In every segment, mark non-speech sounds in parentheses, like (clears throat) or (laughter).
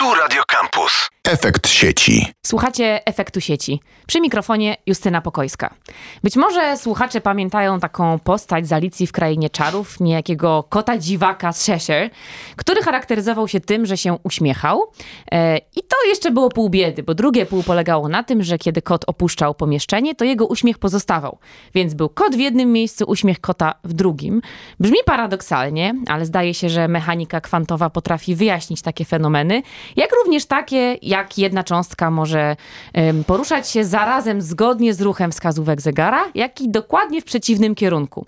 Tu Radio Campus. Efekt sieci. Słuchacie efektu sieci. Przy mikrofonie Justyna Pokojska. Być może słuchacze pamiętają taką postać z Alicji w Krainie Czarów, niejakiego kota dziwaka z Cheshire, który charakteryzował się tym, że się uśmiechał. E, I to jeszcze było pół biedy, bo drugie pół polegało na tym, że kiedy kot opuszczał pomieszczenie, to jego uśmiech pozostawał. Więc był kot w jednym miejscu, uśmiech kota w drugim. Brzmi paradoksalnie, ale zdaje się, że mechanika kwantowa potrafi wyjaśnić takie fenomeny, jak również takie, jak jedna cząstka może poruszać się zarazem zgodnie z ruchem wskazówek zegara, jak i dokładnie w przeciwnym kierunku.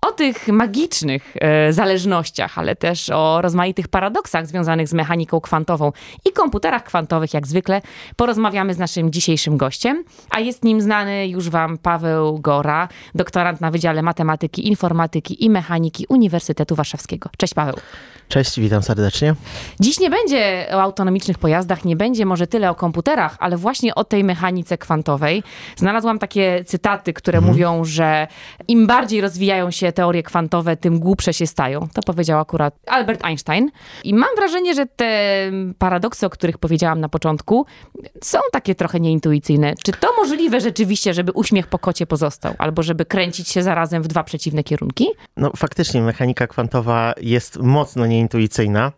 O tych magicznych e, zależnościach, ale też o rozmaitych paradoksach związanych z mechaniką kwantową i komputerach kwantowych, jak zwykle, porozmawiamy z naszym dzisiejszym gościem. A jest nim znany już Wam Paweł Gora, doktorant na Wydziale Matematyki, Informatyki i Mechaniki Uniwersytetu Warszawskiego. Cześć Paweł. Cześć, witam serdecznie. Dziś nie będzie o autonomicznych pojazdach, nie będzie może tyle o komputerach, ale właśnie o tej mechanice kwantowej. Znalazłam takie cytaty, które mówią, że im bardziej rozwijają się teorie kwantowe, tym głupsze się stają. To powiedział akurat Albert Einstein. I mam wrażenie, że te paradoksy, o których powiedziałam na początku, są takie trochę nieintuicyjne. Czy to możliwe rzeczywiście, żeby uśmiech po kocie pozostał, albo żeby kręcić się zarazem w dwa przeciwne kierunki? No faktycznie mechanika kwantowa jest mocno nieintuicyjna.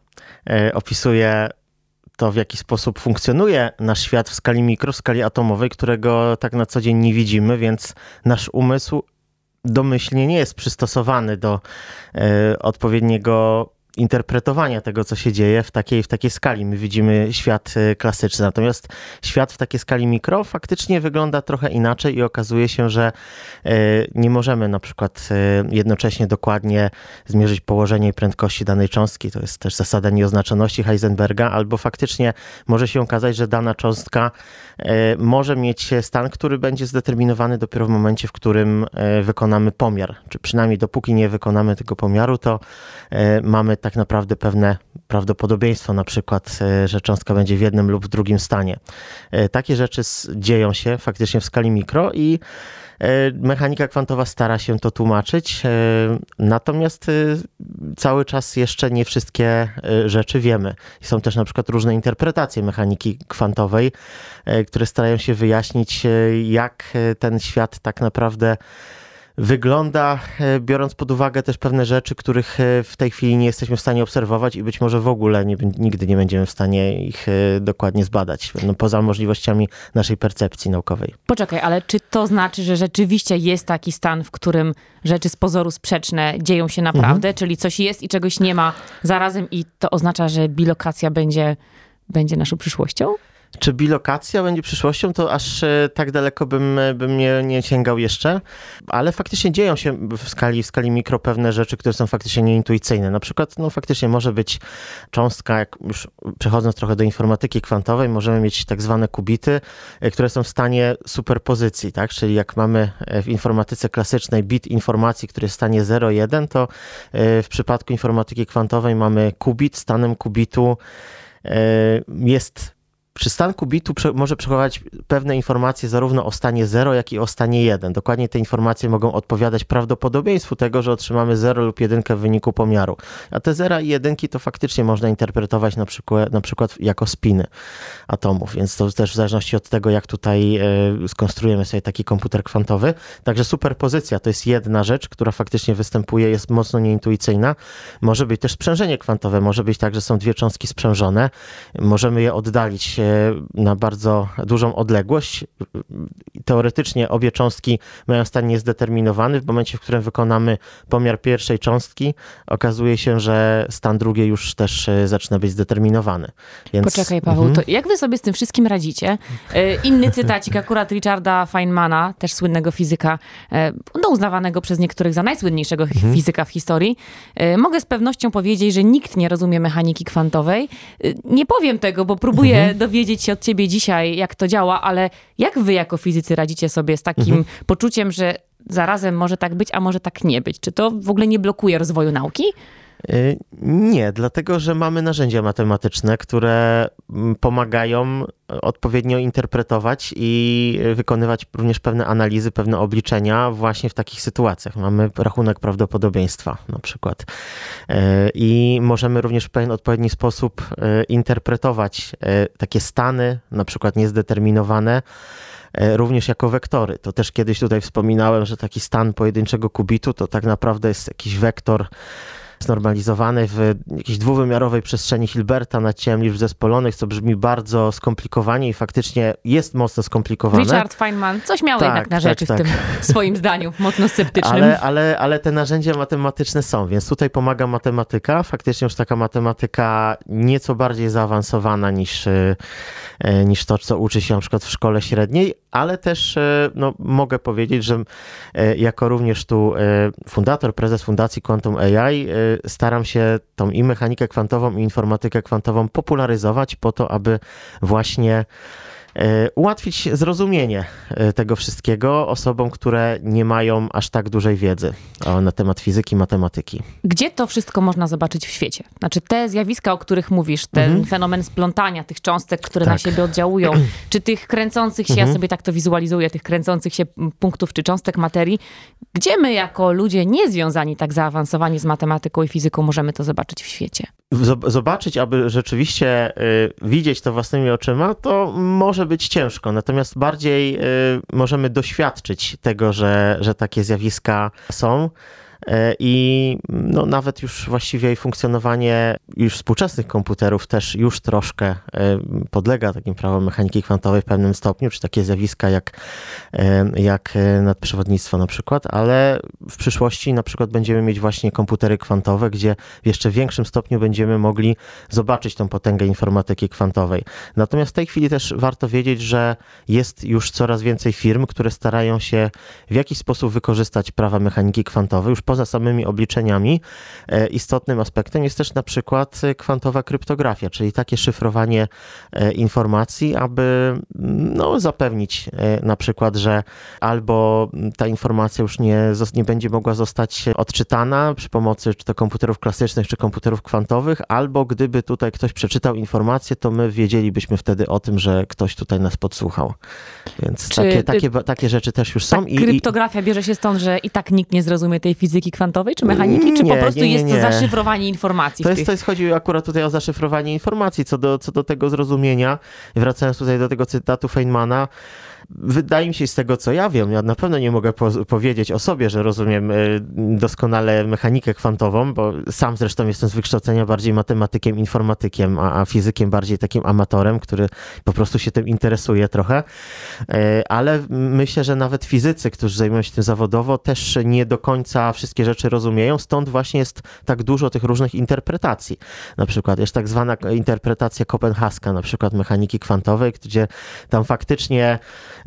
E, opisuje to, w jaki sposób funkcjonuje nasz świat w skali mikro, w skali atomowej, którego tak na co dzień nie widzimy, więc nasz umysł domyślnie nie jest przystosowany do e, odpowiedniego interpretowania tego, co się dzieje w takiej, w takiej skali. My widzimy świat e, klasyczny, natomiast świat w takiej skali mikro faktycznie wygląda trochę inaczej i okazuje się, że e, nie możemy na przykład e, jednocześnie dokładnie zmierzyć położenia i prędkości danej cząstki. To jest też zasada nieoznaczoności Heisenberga, albo faktycznie może się okazać, że dana cząstka może mieć stan, który będzie zdeterminowany dopiero w momencie, w którym wykonamy pomiar. Czy przynajmniej dopóki nie wykonamy tego pomiaru, to mamy tak naprawdę pewne prawdopodobieństwo, na przykład, e, że cząstka będzie w jednym lub w drugim stanie. E, takie rzeczy dzieją się faktycznie w skali mikro i e, mechanika kwantowa stara się to tłumaczyć, natomiast cały czas jeszcze nie wszystkie rzeczy wiemy. Są też na przykład różne interpretacje mechaniki kwantowej, które starają się wyjaśnić, jak ten świat tak naprawdę wygląda, e, biorąc pod uwagę też pewne rzeczy, których e, w tej chwili nie jesteśmy w stanie obserwować i być może w ogóle nie, nigdy nie będziemy w stanie ich e, dokładnie zbadać, no, poza możliwościami naszej percepcji naukowej. Poczekaj, ale czy to znaczy, że rzeczywiście jest taki stan, w którym rzeczy z pozoru sprzeczne dzieją się naprawdę, mhm. czyli coś jest i czegoś nie ma zarazem i to oznacza, że bilokacja będzie, będzie naszą przyszłością? Czy bilokacja będzie przyszłością, to aż e, tak daleko bym, e, bym nie, nie sięgał jeszcze, ale faktycznie dzieją się w skali, w skali mikro pewne rzeczy, które są faktycznie nieintuicyjne. Na przykład, no faktycznie może być cząstka, jak już przechodząc trochę do informatyki kwantowej, możemy mieć tak zwane kubity, e, które są w stanie superpozycji, tak? Czyli jak mamy w informatyce klasycznej bit informacji, który jest w stanie 0,1, to w przypadku informatyki kwantowej mamy kubit, stanem kubitu jest Przystanku bitu prze, może przechowywać pewne informacje zarówno o stanie 0, jak i o stanie 1. Dokładnie te informacje mogą odpowiadać prawdopodobieństwu tego, że otrzymamy 0 lub 1 w wyniku pomiaru. A te 0 i 1 to faktycznie można interpretować na przykład, na przykład jako spiny atomów, więc to też w zależności od tego, jak tutaj e, skonstruujemy sobie taki komputer kwantowy. Także superpozycja to jest jedna rzecz, która faktycznie występuje, jest mocno nieintuicyjna. Może być też sprzężenie kwantowe, może być tak, że są dwie cząstki sprzężone, możemy je oddalić na bardzo dużą odległość. Teoretycznie obie cząstki mają stan niezdeterminowany. W momencie, w którym wykonamy pomiar pierwszej cząstki, okazuje się, że stan drugiej już też e, zaczyna być zdeterminowany. Więc... Poczekaj, Paweł, mhm. to jak wy sobie z tym wszystkim radzicie? E, inny cytacik akurat Richarda Feynmana, też słynnego fizyka, e, no uznawanego przez niektórych za najsłynniejszego mhm. fizyka w historii. Mogę z pewnością powiedzieć, że nikt nie rozumie mechaniki kwantowej. Nie powiem tego, bo próbuję mhm. dowiedzieć dowiedzieć się od ciebie dzisiaj, jak to działa, ale jak wy jako fizycy radzicie sobie z takim mhm. poczuciem, że zarazem może tak być, a może tak nie być? Czy to w ogóle nie blokuje rozwoju nauki? Y, nie, dlatego że mamy narzędzia matematyczne, które mm, pomagają odpowiednio interpretować i wykonywać również pewne analizy, pewne obliczenia właśnie w takich sytuacjach. Mamy rachunek prawdopodobieństwa na przykład. Y, I możemy również w pewien odpowiedni sposób y, interpretować takie stany, na przykład niezdeterminowane, również jako wektory. To też kiedyś tutaj wspominałem, że taki stan pojedynczego kubitu to tak naprawdę jest jakiś wektor znormalizowany w jakiejś dwuwymiarowej przestrzeni Hilberta nad ciałem liczb zespolonych, co brzmi bardzo skomplikowanie i faktycznie jest mocno skomplikowane. Richard Feynman coś miał tak, jednak na rzeczy tak, w tak. tym (laughs) swoim zdaniu, mocno sceptycznym. Ale, ale, ale te narzędzia matematyczne są, więc tutaj pomaga matematyka. Faktycznie już taka matematyka nieco bardziej zaawansowana niż, e, niż to, co uczy się na przykład w szkole średniej, ale też e, no, mogę powiedzieć, że jako również tu fundator, prezes Fundacji Quantum AI staram się tą i mechanikę kwantową, i informatykę kwantową popularyzować po to, aby właśnie ułatwić zrozumienie e, tego wszystkiego osobom, które nie mają aż tak dużej wiedzy na temat fizyki, matematyki. Gdzie to wszystko można zobaczyć w świecie? Znaczy te zjawiska, o których mówisz, ten mhm. fenomen splątania tych cząstek, które tak. na siebie oddziałują, (clears throat) czy tych kręcących się, mhm. ja sobie tak to wizualizuję, tych kręcących się punktów czy cząstek materii, gdzie my jako ludzie niezwiązani tak zaawansowani z matematyką i fizyką możemy to zobaczyć w świecie? Zobaczyć, aby rzeczywiście y, widzieć to własnymi oczyma, to może być ciężko, natomiast bardziej y, możemy doświadczyć tego, że, że takie zjawiska są. E, I no, nawet już właściwie funkcjonowanie już współczesnych komputerów też już troszkę e, podlega takim prawom mechaniki kwantowej w pewnym stopniu, czy takie zjawiska jak, e, jak nadprzewodnictwo na przykład, ale w przyszłości na przykład będziemy mieć właśnie komputery kwantowe, gdzie w jeszcze większym stopniu będziemy mogli zobaczyć tą potęgę informatyki kwantowej. Natomiast w tej chwili też warto wiedzieć, że jest już coraz więcej firm, które starają się w jakiś sposób wykorzystać prawa mechaniki kwantowej, już poza samymi obliczeniami, e, istotnym aspektem jest też na przykład kwantowa kryptografia, czyli takie szyfrowanie e, informacji, aby no, zapewnić e, na przykład, że albo ta informacja już nie, nie będzie mogła zostać odczytana przy pomocy czy to komputerów klasycznych, czy komputerów kwantowych, albo gdyby tutaj ktoś przeczytał informację, to my wiedzielibyśmy wtedy o tym, że ktoś tutaj nas podsłuchał. Więc takie, takie, takie rzeczy też już są. I, kryptografia bierze się stąd, że i tak nikt nie zrozumie tej fizyki fizyki kwantowej, czy mechaniki, czy nie, po prostu nie, nie, jest to zaszyfrowanie informacji? To jest, to jest, chodzi akurat tutaj o zaszyfrowanie informacji, co do, co do tego zrozumienia. Wracając tutaj do tego cytatu Feynmana, wydaje mi się z tego, co ja wiem, ja na pewno nie mogę po powiedzieć o sobie, że rozumiem y, doskonale mechanikę kwantową, bo sam zresztą jestem z wykształcenia bardziej matematykiem, informatykiem, a, a fizykiem bardziej takim amatorem, który po prostu się tym interesuje trochę. Y, ale myślę, że nawet fizycy, którzy zajmują się tym zawodowo, też nie do końca wszystkie rzeczy rozumieją, stąd właśnie jest tak dużo tych różnych interpretacji. Na przykład jest tak zwana interpretacja kopenhaska, na przykład mechaniki kwantowej, gdzie tam faktycznie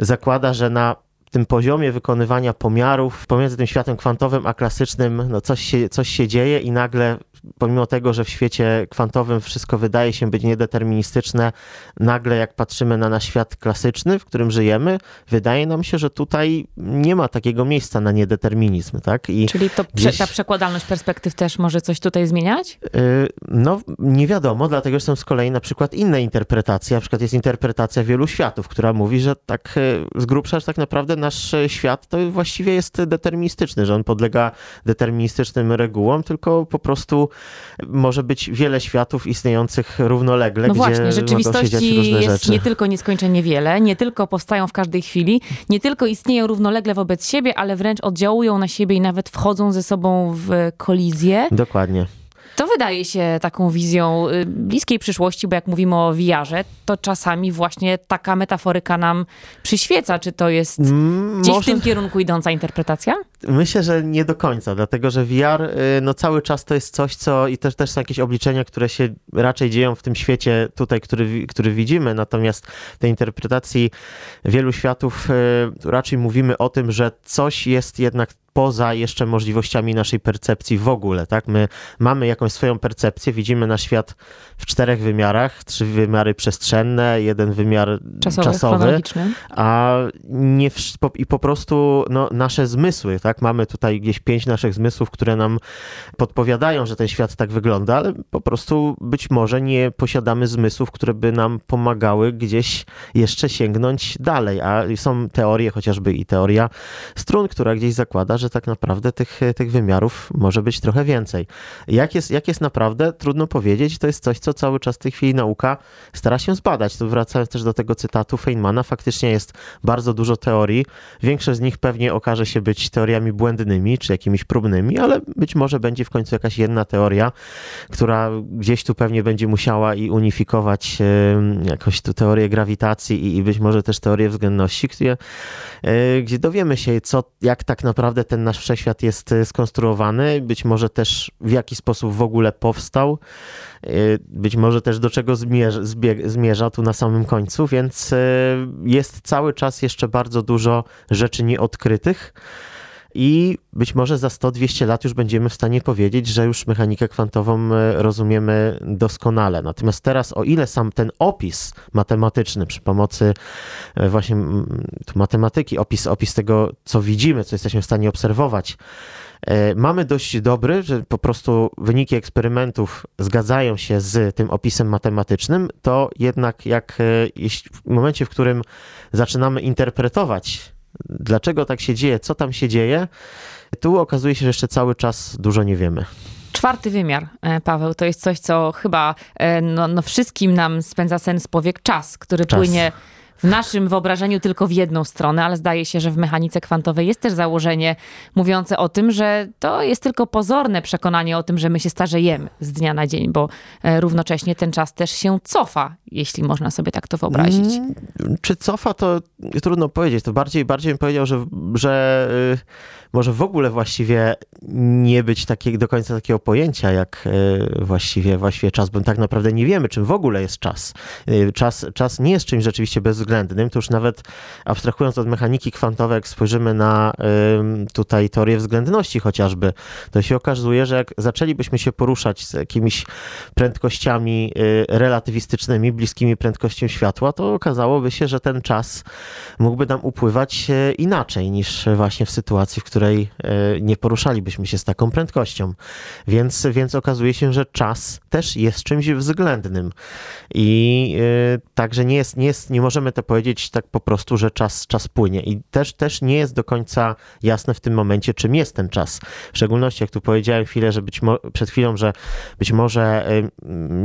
zakłada, że na tym poziomie wykonywania pomiarów pomiędzy tym światem kwantowym a klasycznym no coś, się, coś się dzieje i nagle pomimo tego, że w świecie kwantowym wszystko wydaje się być niedeterministyczne, nagle jak patrzymy na nasz świat klasyczny, w którym żyjemy, wydaje nam się, że tutaj nie ma takiego miejsca na niedeterminizm. Tak? I Czyli to gdzieś... ta przekładalność perspektyw też może coś tutaj zmieniać? Yy, no nie wiadomo, dlatego że są z kolei na przykład inne interpretacje. Na przykład jest interpretacja wielu światów, która mówi, że tak y, z grubsza, że tak naprawdę nasz świat to właściwie jest deterministyczny, że on podlega deterministycznym regułom, tylko po prostu może być wiele światów istniejących równolegle, no właśnie, rzeczywistości jest rzeczy. nie tylko nieskończenie wiele, nie tylko powstają w każdej chwili, nie tylko istnieją równolegle wobec siebie, ale wręcz oddziałują na siebie i nawet wchodzą ze sobą w kolizję. Dokładnie. To wydaje się taką wizją y, bliskiej przyszłości, bo jak mówimy o VR-ze, to czasami właśnie taka metaforyka nam przyświeca. Czy to jest gdzieś Może... w tym kierunku idąca interpretacja? Myślę, że nie do końca, dlatego że VR y, no cały czas to jest coś, co i też, też są jakieś obliczenia, które się raczej dzieją w tym świecie tutaj, który, który widzimy, natomiast w tej interpretacji wielu światów y, raczej mówimy o tym, że coś jest jednak poza jeszcze możliwościami naszej percepcji w ogóle, tak? My mamy jakąś swoją percepcję, widzimy na świat w czterech wymiarach, trzy wymiary przestrzenne, jeden wymiar czasowy, czasowy a nie w, i po prostu no, nasze zmysły, tak? Tak? Mamy tutaj gdzieś pięć naszych zmysłów, które nam podpowiadają, że ten świat tak wygląda, ale po prostu być może nie posiadamy zmysłów, które by nam pomagały gdzieś jeszcze sięgnąć dalej, a są teorie, chociażby i teoria strun, która gdzieś zakłada, że tak naprawdę tych, tych wymiarów może być trochę więcej. Jak jest, jak jest naprawdę, trudno powiedzieć, to jest coś, co cały czas w tej chwili nauka stara się zbadać. To wracając też do tego cytatu Feynmana, faktycznie jest bardzo dużo teorii. Większość z nich pewnie okaże się być teoriami błędnymi, czy jakimiś próbnymi, ale być może będzie w końcu jakaś jedna teoria, która gdzieś tu pewnie będzie musiała i unifikować jakoś tu teorię grawitacji i, i być może też teorię względności, gdzie, e, gdzie dowiemy się, co, jak tak naprawdę ten nasz wszechświat jest e, skonstruowany, być może też w jaki sposób w ogóle powstał, e, być może też do czego zmierza, zmierza tu na samym końcu, więc jest cały czas jeszcze bardzo dużo rzeczy nieodkrytych. I być może za 100-200 lat już będziemy w stanie powiedzieć, że już mechanikę kwantową e, rozumiemy doskonale. Natomiast teraz, o ile sam ten opis matematyczny przy pomocy e, właśnie matematyki, opis, opis tego, co widzimy, co jesteśmy w stanie obserwować, e, mamy dość dobry, że po prostu wyniki eksperymentów zgadzają się z tym opisem matematycznym, to jednak jak w momencie, w którym zaczynamy interpretować dlaczego tak się dzieje, co tam się dzieje, tu okazuje się, że jeszcze cały czas dużo nie wiemy. Czwarty wymiar, e, Paweł, to jest coś, co chyba e, no, no wszystkim nam spędza sens powiek czas, który czas. płynie w naszym wyobrażeniu tylko w jedną stronę, ale zdaje się, że w mechanice kwantowej jest też założenie mówiące o tym, że to jest tylko pozorne przekonanie o tym, że my się starzejemy z dnia na dzień, bo e, równocześnie ten czas też się cofa, jeśli można sobie tak to wyobrazić. Mm, czy cofa, to trudno powiedzieć. To bardziej, bardziej bym powiedział, że, że y, może w ogóle właściwie nie być takiego, do końca takiego pojęcia, jak y, właściwie, właściwie czas, bo tak naprawdę nie wiemy, czym w ogóle jest czas. Y, czas, czas nie jest czymś rzeczywiście bezwzględnym względnym, to już nawet abstrahując od mechaniki kwantowej, jak spojrzymy na tutaj teorię względności chociażby, to się okazuje, że jak zaczęlibyśmy się poruszać z jakimiś prędkościami y, relatywistycznymi, bliskimi prędkością światła, to okazałoby się, że ten czas mógłby nam upływać e, inaczej niż właśnie w sytuacji, w której e, nie poruszalibyśmy się z taką prędkością. Więc, więc okazuje się, że czas też jest czymś względnym. I także nie jest, nie jest, nie możemy to powiedzieć tak po prostu, że czas, czas płynie. I też, też nie jest do końca jasne w tym momencie, czym jest ten czas. W szczególności, jak tu powiedziałem chwilę, że być mo- przed chwilą, że być może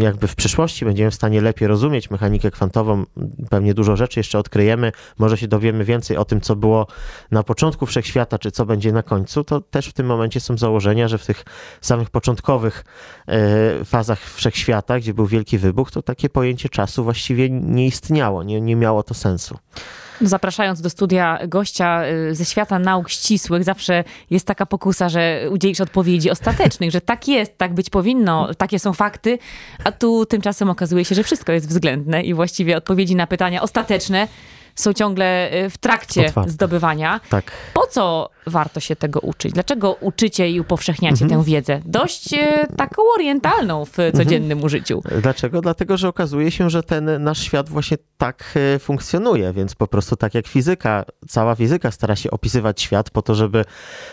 jakby w przyszłości będziemy w stanie lepiej rozumieć mechanikę kwantową, pewnie dużo rzeczy jeszcze odkryjemy, może się dowiemy więcej o tym, co było na początku wszechświata, czy co będzie na końcu, to też w tym momencie są założenia, że w tych samych początkowych e, fazach wszechświata, gdzie był wielki wybuch, to takie pojęcie czasu właściwie nie istniało, nie, nie miało to sensu. Zapraszając do studia gościa y, ze świata nauk ścisłych, zawsze jest taka pokusa, że udzielisz odpowiedzi ostatecznych, że tak jest, tak być powinno, takie są fakty, a tu tymczasem okazuje się, że wszystko jest względne i właściwie odpowiedzi na pytania ostateczne są ciągle y, w trakcie Otwarte. zdobywania. Tak. Po co warto się tego uczyć? Dlaczego uczycie i upowszechniacie mhm. tę wiedzę? Dość y, taką orientalną w codziennym mhm. użyciu. Dlaczego? Dlatego, że okazuje się, że ten nasz świat właśnie tak y, funkcjonuje, więc po prostu tak jak fizyka, cała fizyka stara się opisywać świat po to, żeby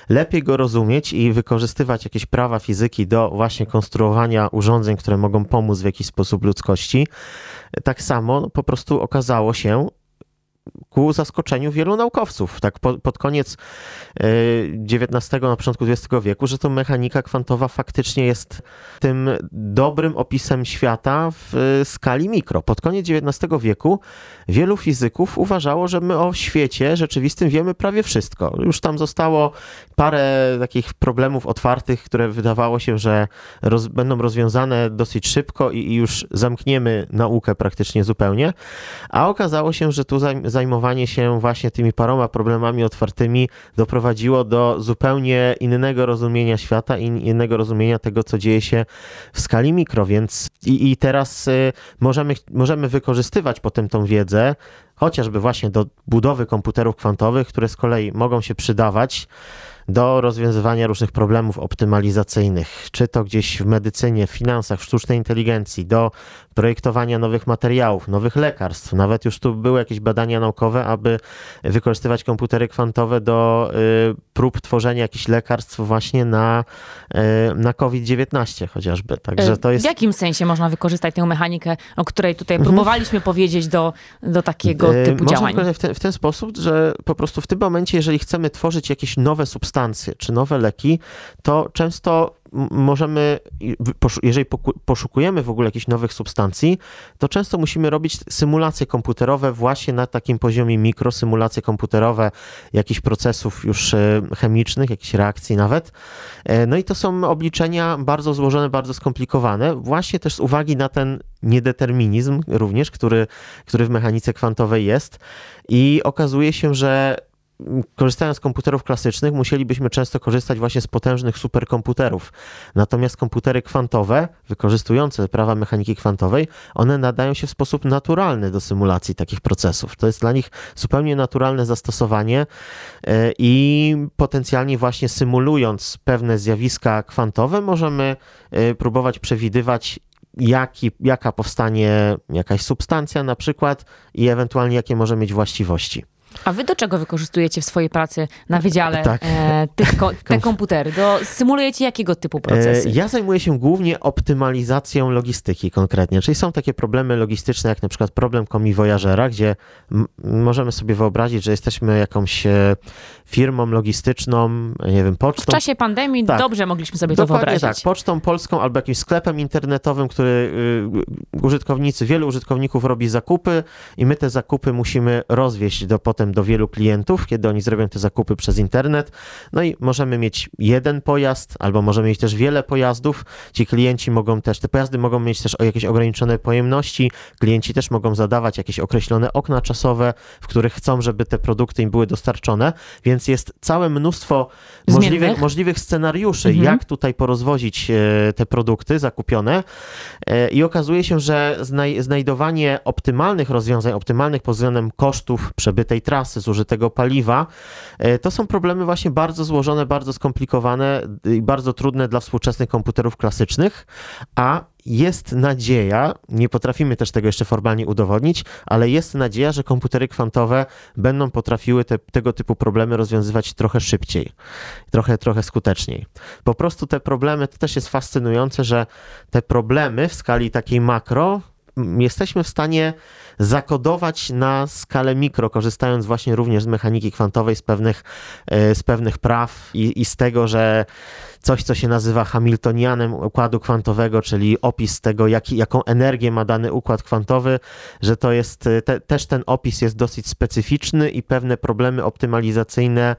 lepiej go rozumieć i wykorzystywać jakieś prawa fizyki do właśnie konstruowania urządzeń, które mogą pomóc w jakiś sposób ludzkości. Tak samo po prostu okazało się, ku zaskoczeniu wielu naukowców, tak po, pod koniec XIX, e, na początku XX wieku, że to mechanika kwantowa faktycznie jest tym dobrym opisem świata w e, skali mikro. Pod koniec XIX wieku wielu fizyków uważało, że my o świecie rzeczywistym wiemy prawie wszystko. Już tam zostało parę takich problemów otwartych, które wydawało się, że roz, będą rozwiązane dosyć szybko i, i już zamkniemy naukę praktycznie zupełnie, a okazało się, że tu zajmowanie się właśnie tymi paroma problemami otwartymi doprowadziło do zupełnie innego rozumienia świata i innego rozumienia tego, co dzieje się w skali mikro, więc i, i teraz y, możemy, możemy wykorzystywać potem tą wiedzę, chociażby właśnie do budowy komputerów kwantowych, które z kolei mogą się przydawać do rozwiązywania różnych problemów optymalizacyjnych, czy to gdzieś w medycynie, w finansach, w sztucznej inteligencji, do projektowania nowych materiałów, nowych lekarstw. Nawet już tu były jakieś badania naukowe, aby wykorzystywać komputery kwantowe do y, prób tworzenia jakichś lekarstw właśnie na, y, na COVID-19 chociażby. Także to jest... W jakim sensie można wykorzystać tę mechanikę, o której tutaj próbowaliśmy powiedzieć do, do takiego Y, typu Można działań? w ten, w ten sposób, że po prostu w tym momencie, jeżeli chcemy tworzyć jakieś nowe substancje czy nowe leki, to często możemy, jeżeli poszukujemy w ogóle jakichś nowych substancji, to często musimy robić symulacje komputerowe właśnie na takim poziomie mikro, symulacje komputerowe jakichś procesów już e, chemicznych, jakichś reakcji nawet. E, No i to są obliczenia bardzo złożone, bardzo skomplikowane, właśnie też z uwagi na ten niedeterminizm również, który, który w mechanice kwantowej jest. I okazuje się, że korzystając z komputerów klasycznych, musielibyśmy często korzystać właśnie z potężnych superkomputerów. Natomiast komputery kwantowe, wykorzystujące prawa mechaniki kwantowej, one nadają się w sposób naturalny do symulacji takich procesów. To jest dla nich zupełnie naturalne zastosowanie e, i potencjalnie właśnie symulując pewne zjawiska kwantowe, możemy e, próbować przewidywać jaki, jaka powstanie jakaś substancja na przykład i ewentualnie jakie może mieć właściwości. A wy do czego wykorzystujecie w swojej pracy na wydziale Tak. e, tych ko- te (laughs) komputery? Do, symulujecie jakiego typu procesy? E, Ja zajmuję się głównie optymalizacją logistyki konkretnie, czyli są takie problemy logistyczne, jak na przykład problem komi Voyagera, gdzie możemy sobie wyobrazić, że jesteśmy jakąś e, firmą logistyczną, nie wiem, W pocztą. czasie pandemii Tak. dobrze mogliśmy sobie to Dokładnie wyobrazić. tak, pocztą polską albo jakimś sklepem internetowym, który y, użytkownicy, wielu użytkowników robi zakupy i my te zakupy musimy rozwieźć do, potem do wielu klientów, kiedy oni zrobią te zakupy przez internet. No i możemy mieć jeden pojazd, albo możemy mieć też wiele pojazdów. Ci klienci mogą też, te pojazdy mogą mieć też o jakieś ograniczone pojemności. Klienci też mogą zadawać jakieś określone okna czasowe, w których chcą, żeby te produkty im były dostarczone, więc jest całe mnóstwo możliwych, możliwych scenariuszy, Mhm. jak tutaj porozwozić e, te produkty zakupione. E, I okazuje się, że znaj znajdowanie optymalnych rozwiązań, optymalnych pod względem kosztów przebytej trasy, zużytego paliwa, e, to są problemy właśnie bardzo złożone, bardzo skomplikowane i bardzo trudne dla współczesnych komputerów klasycznych, a jest nadzieja, nie potrafimy też tego jeszcze formalnie udowodnić, ale jest nadzieja, że komputery kwantowe będą potrafiły te, tego typu problemy rozwiązywać trochę szybciej, trochę, trochę skuteczniej. Po prostu te problemy, to też jest fascynujące, że te problemy w skali takiej makro jesteśmy w stanie zakodować na skalę mikro, korzystając właśnie również z mechaniki kwantowej, z pewnych, e, z pewnych praw i, i z tego, że coś, co się nazywa Hamiltonianem układu kwantowego, czyli opis tego, jaką energię ma dany układ kwantowy, że to jest, e, te, też ten opis jest dosyć specyficzny i pewne problemy optymalizacyjne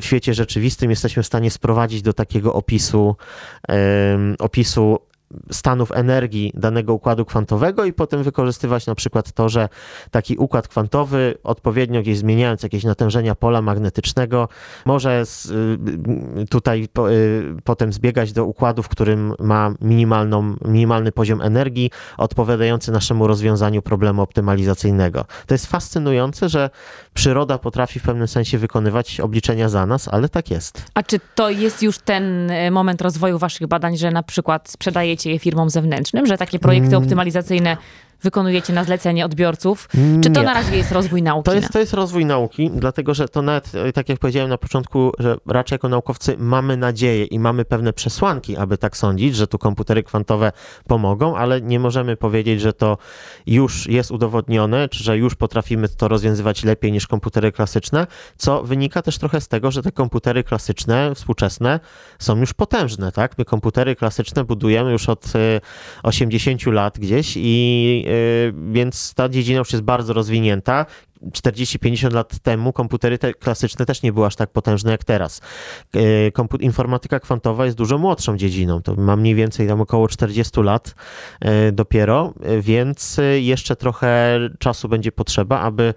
w świecie rzeczywistym jesteśmy w stanie sprowadzić do takiego opisu, em, opisu stanów energii danego układu kwantowego i potem wykorzystywać na przykład to, że taki układ kwantowy, odpowiednio gdzieś zmieniając jakieś natężenia pola magnetycznego, może z, y, tutaj po, y, potem zbiegać do układu, w którym ma minimalną, minimalny poziom energii odpowiadający naszemu rozwiązaniu problemu optymalizacyjnego. To jest fascynujące, że przyroda potrafi w pewnym sensie wykonywać obliczenia za nas, ale tak jest. A czy to jest już ten e, moment rozwoju waszych badań, że na przykład sprzedajecie je firmom zewnętrznym, że takie projekty Mm. optymalizacyjne wykonujecie na zlecenie odbiorców? Czy to Nie. na razie jest rozwój nauki? To jest, to jest rozwój nauki, dlatego że to nawet, e, tak jak powiedziałem na początku, że raczej jako naukowcy mamy nadzieję i mamy pewne przesłanki, aby tak sądzić, że tu komputery kwantowe pomogą, ale nie możemy powiedzieć, że to już jest udowodnione, czy że już potrafimy to rozwiązywać lepiej niż komputery klasyczne, co wynika też trochę z tego, że te komputery klasyczne, współczesne są już potężne, tak? My komputery klasyczne budujemy już od e, 80 lat gdzieś i e, więc ta dziedzina już jest bardzo rozwinięta. 40-50 lat temu komputery te klasyczne też nie były aż tak potężne jak teraz. E, kompu- informatyka kwantowa jest dużo młodszą dziedziną. To ma mniej więcej tam około 40 lat e, dopiero, więc jeszcze trochę czasu będzie potrzeba, aby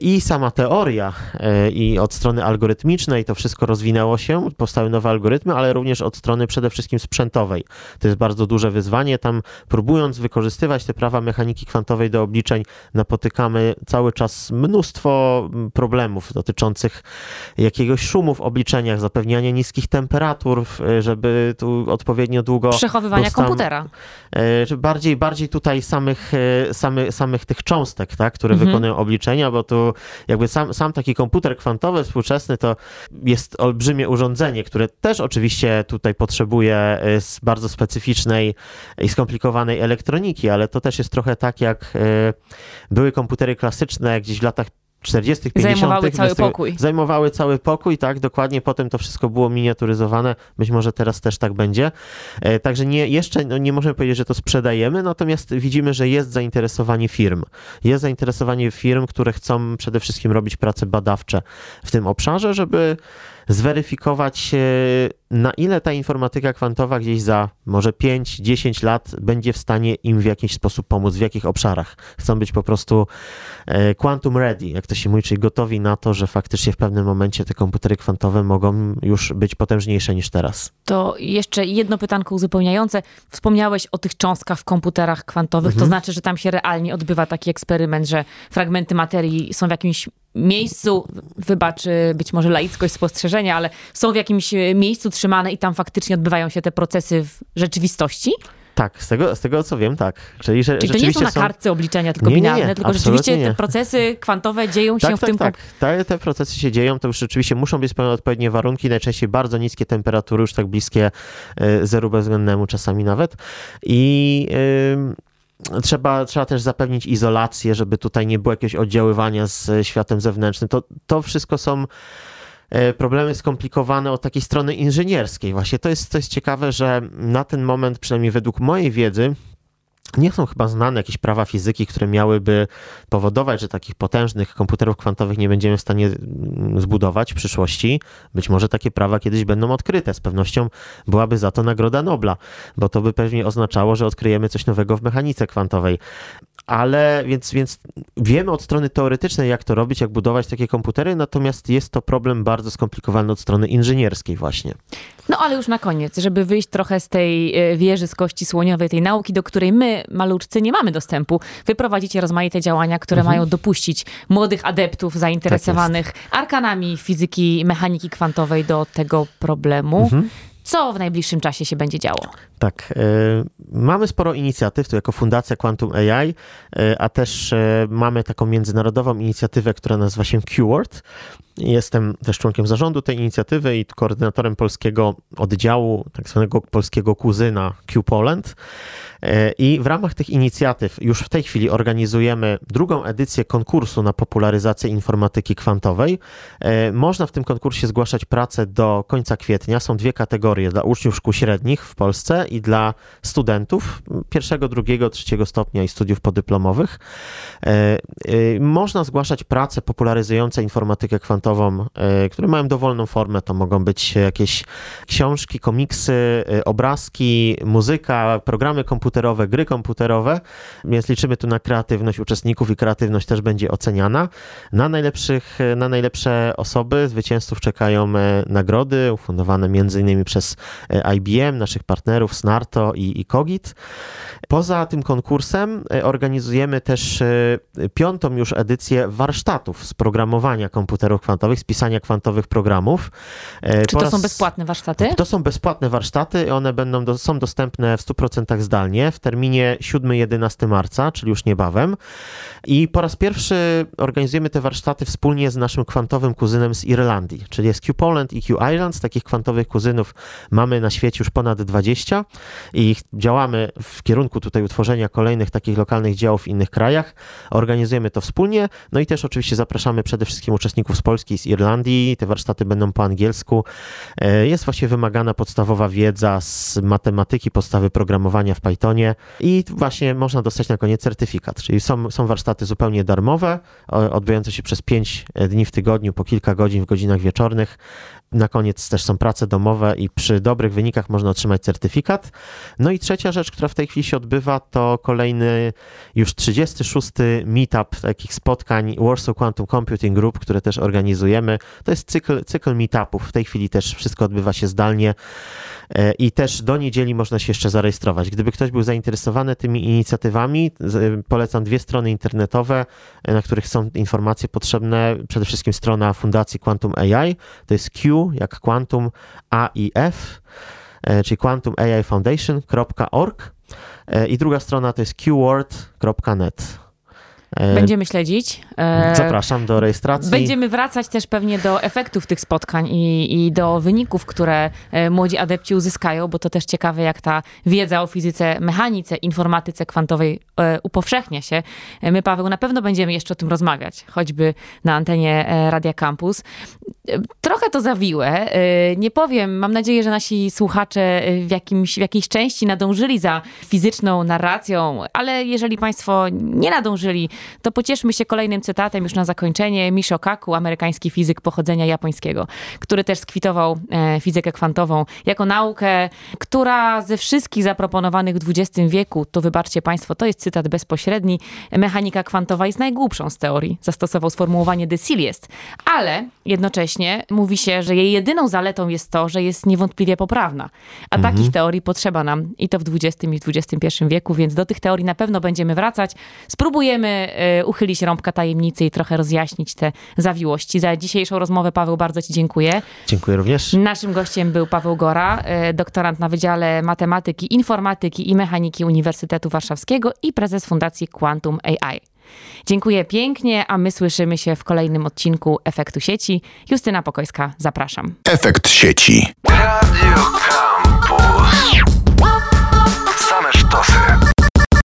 I sama teoria e, i od strony algorytmicznej to wszystko rozwinęło się, powstały nowe algorytmy, ale również od strony przede wszystkim sprzętowej. To jest bardzo duże wyzwanie. Tam próbując wykorzystywać te prawa mechaniki kwantowej do obliczeń, napotykamy cały czas mnóstwo problemów dotyczących jakiegoś szumu w obliczeniach, zapewniania niskich temperatur, żeby tu odpowiednio długo. Przechowywania komputera. Bardziej, bardziej tutaj samych, samych, samych tych cząstek, tak, które mhm. wykonują obliczenia, bo tu jakby sam, sam taki komputer kwantowy współczesny to jest olbrzymie urządzenie, które też oczywiście tutaj potrzebuje y, bardzo specyficznej i skomplikowanej elektroniki, ale to też jest trochę tak jak y, były komputery klasyczne gdzieś w latach 40., 50. Zajmowały cały pokój. Zajmowały cały pokój, tak, dokładnie. Potem to wszystko było miniaturyzowane. Być może teraz też tak będzie. E, także nie, jeszcze no, nie możemy powiedzieć, że to sprzedajemy, natomiast widzimy, że jest zainteresowanie firm. Jest zainteresowanie firm, które chcą przede wszystkim robić prace badawcze w tym obszarze, żeby zweryfikować, na ile ta informatyka kwantowa gdzieś za może 5-10 lat będzie w stanie im w jakiś sposób pomóc, w jakich obszarach. Chcą być po prostu e, quantum ready, jak to się mówi, czyli gotowi na to, że faktycznie w pewnym momencie te komputery kwantowe mogą już być potężniejsze niż teraz. To jeszcze jedno pytanko uzupełniające. Wspomniałeś o tych cząstkach w komputerach kwantowych, mhm. to znaczy, że tam się realnie odbywa taki eksperyment, że fragmenty materii są w jakimś miejscu, wybacz być może laickość spostrzeżenia, ale są w jakimś e, miejscu trzymane i tam faktycznie odbywają się te procesy w rzeczywistości? Tak, z tego, z tego co wiem, tak. Czyli, że, Czyli to nie są na kartce obliczenia tylko nie, binarne, nie, nie, tylko rzeczywiście nie. te procesy kwantowe dzieją się tak, w tak, tym... Tak, tak. Te, procesy się dzieją, to już rzeczywiście muszą być spełnione odpowiednie warunki, najczęściej bardzo niskie temperatury, już tak bliskie y, zeru bezwzględnemu czasami nawet. I... Y, trzeba, trzeba też zapewnić izolację, żeby tutaj nie było jakiegoś oddziaływania z światem zewnętrznym. To, to wszystko są problemy skomplikowane od takiej strony inżynierskiej. Właśnie to jest, jest ciekawe, że na ten moment, przynajmniej według mojej wiedzy, nie są chyba znane jakieś prawa fizyki, które miałyby powodować, że takich potężnych komputerów kwantowych nie będziemy w stanie mm, zbudować w przyszłości. Być może takie prawa kiedyś będą odkryte. Z pewnością byłaby za to Nagroda Nobla, bo to by pewnie oznaczało, że odkryjemy coś nowego w mechanice kwantowej ale więc, więc wiemy od strony teoretycznej, jak to robić, jak budować takie komputery, natomiast jest to problem bardzo skomplikowany od strony inżynierskiej właśnie. No ale już na koniec, żeby wyjść trochę z tej e, wieży z kości słoniowej, tej nauki, do której my, maluczcy, nie mamy dostępu, wy prowadzicie rozmaite działania, które mhm. mają dopuścić młodych adeptów zainteresowanych tak arkanami fizyki, mechaniki kwantowej do tego problemu. Mhm. Co w najbliższym czasie się będzie działo? Tak. Y, mamy sporo inicjatyw, tu jako Fundacja Quantum AI, y, a też y, mamy taką międzynarodową inicjatywę, która nazywa się QWORD. Jestem też członkiem zarządu tej inicjatywy i koordynatorem polskiego oddziału, tak zwanego polskiego kuzyna Q Poland. E, I w ramach tych inicjatyw już w tej chwili organizujemy drugą edycję konkursu na popularyzację informatyki kwantowej. E, można w tym konkursie zgłaszać pracę do końca kwietnia. Są dwie kategorie dla uczniów szkół średnich w Polsce i dla studentów pierwszego, drugiego, trzeciego stopnia i studiów podyplomowych. E, można zgłaszać prace popularyzujące informatykę kwantową, które mają dowolną formę. To mogą być jakieś książki, komiksy, obrazki, muzyka, programy komputerowe komputerowe, gry komputerowe, więc liczymy tu na kreatywność uczestników i kreatywność też będzie oceniana. Na, najlepszych, na najlepsze osoby, zwycięzców czekają e, nagrody ufundowane m.in. przez e, IBM, naszych partnerów Snarto i, i Kogit. Poza tym konkursem e, organizujemy też piątą już edycję warsztatów z programowania komputerów kwantowych, z pisania kwantowych programów. Czy to raz... są bezpłatne warsztaty? To są bezpłatne warsztaty, one będą do, są dostępne w 100% zdalnie w terminie 7-11 marca, czyli już niebawem. I po raz pierwszy organizujemy te warsztaty wspólnie z naszym kwantowym kuzynem z Irlandii, czyli jest Q Poland i Q Islands. Takich kwantowych kuzynów mamy na świecie już ponad 20 i działamy w kierunku tutaj utworzenia kolejnych takich lokalnych działów w innych krajach. Organizujemy to wspólnie, no i też oczywiście zapraszamy przede wszystkim uczestników z Polski i z Irlandii. Te warsztaty będą po angielsku. E, jest właśnie wymagana podstawowa wiedza z matematyki, podstawy programowania w Python I właśnie można dostać na koniec certyfikat, czyli są, są warsztaty zupełnie darmowe, odbywające się przez 5 dni w tygodniu, po kilka godzin w godzinach wieczornych. Na koniec też są prace domowe i przy dobrych wynikach można otrzymać certyfikat. No i trzecia rzecz, która w tej chwili się odbywa, to kolejny już 36 meetup takich spotkań Warsaw Quantum Computing Group, które też organizujemy. To jest cykl, cykl meetupów. W tej chwili też wszystko odbywa się zdalnie e, i też do niedzieli można się jeszcze zarejestrować. Gdyby ktoś był zainteresowany tymi inicjatywami, polecam dwie strony internetowe, e, na których są informacje potrzebne. Przede wszystkim strona Fundacji Quantum AI, to jest Q jak Quantum AIF, e, czyli quantumaifoundation.org i druga strona to jest qword.net. E, Będziemy śledzić. E, Zapraszam do rejestracji. Będziemy wracać też pewnie do efektów tych spotkań i, i do wyników, które e, młodzi adepci uzyskają, bo to też ciekawe, jak ta wiedza o fizyce, mechanice, informatyce kwantowej upowszechnia się. My, Paweł, na pewno będziemy jeszcze o tym rozmawiać, choćby na antenie Radia Campus. Trochę to zawiłe. Nie powiem, mam nadzieję, że nasi słuchacze w, jakimś, w jakiejś części nadążyli za fizyczną narracją, ale jeżeli Państwo nie nadążyli, to pocieszmy się kolejnym cytatem już na zakończenie. Michio Kaku, amerykański fizyk pochodzenia japońskiego, który też skwitował e, fizykę kwantową jako naukę, która ze wszystkich zaproponowanych w XX wieku, to wybaczcie Państwo, to jest cytat bezpośredni, mechanika kwantowa jest najgłupszą z teorii. Zastosował sformułowanie de Siliest, ale jednocześnie mówi się, że jej jedyną zaletą jest to, że jest niewątpliwie poprawna. A mhm. takich teorii potrzeba nam i to w XX i w XXI wieku, więc do tych teorii na pewno będziemy wracać. Spróbujemy uchylić rąbka tajemnicy i trochę rozjaśnić te zawiłości. Za dzisiejszą rozmowę, Paweł, bardzo Ci dziękuję. Dziękuję również. Naszym gościem był Paweł Gora, y, doktorant na Wydziale Matematyki, Informatyki i Mechaniki Uniwersytetu Warszawskiego i prezes Fundacji Quantum AI. Dziękuję pięknie, a my słyszymy się w kolejnym odcinku Efektu Sieci. Justyna Pokojska, zapraszam. Efekt Sieci. Radio Campus.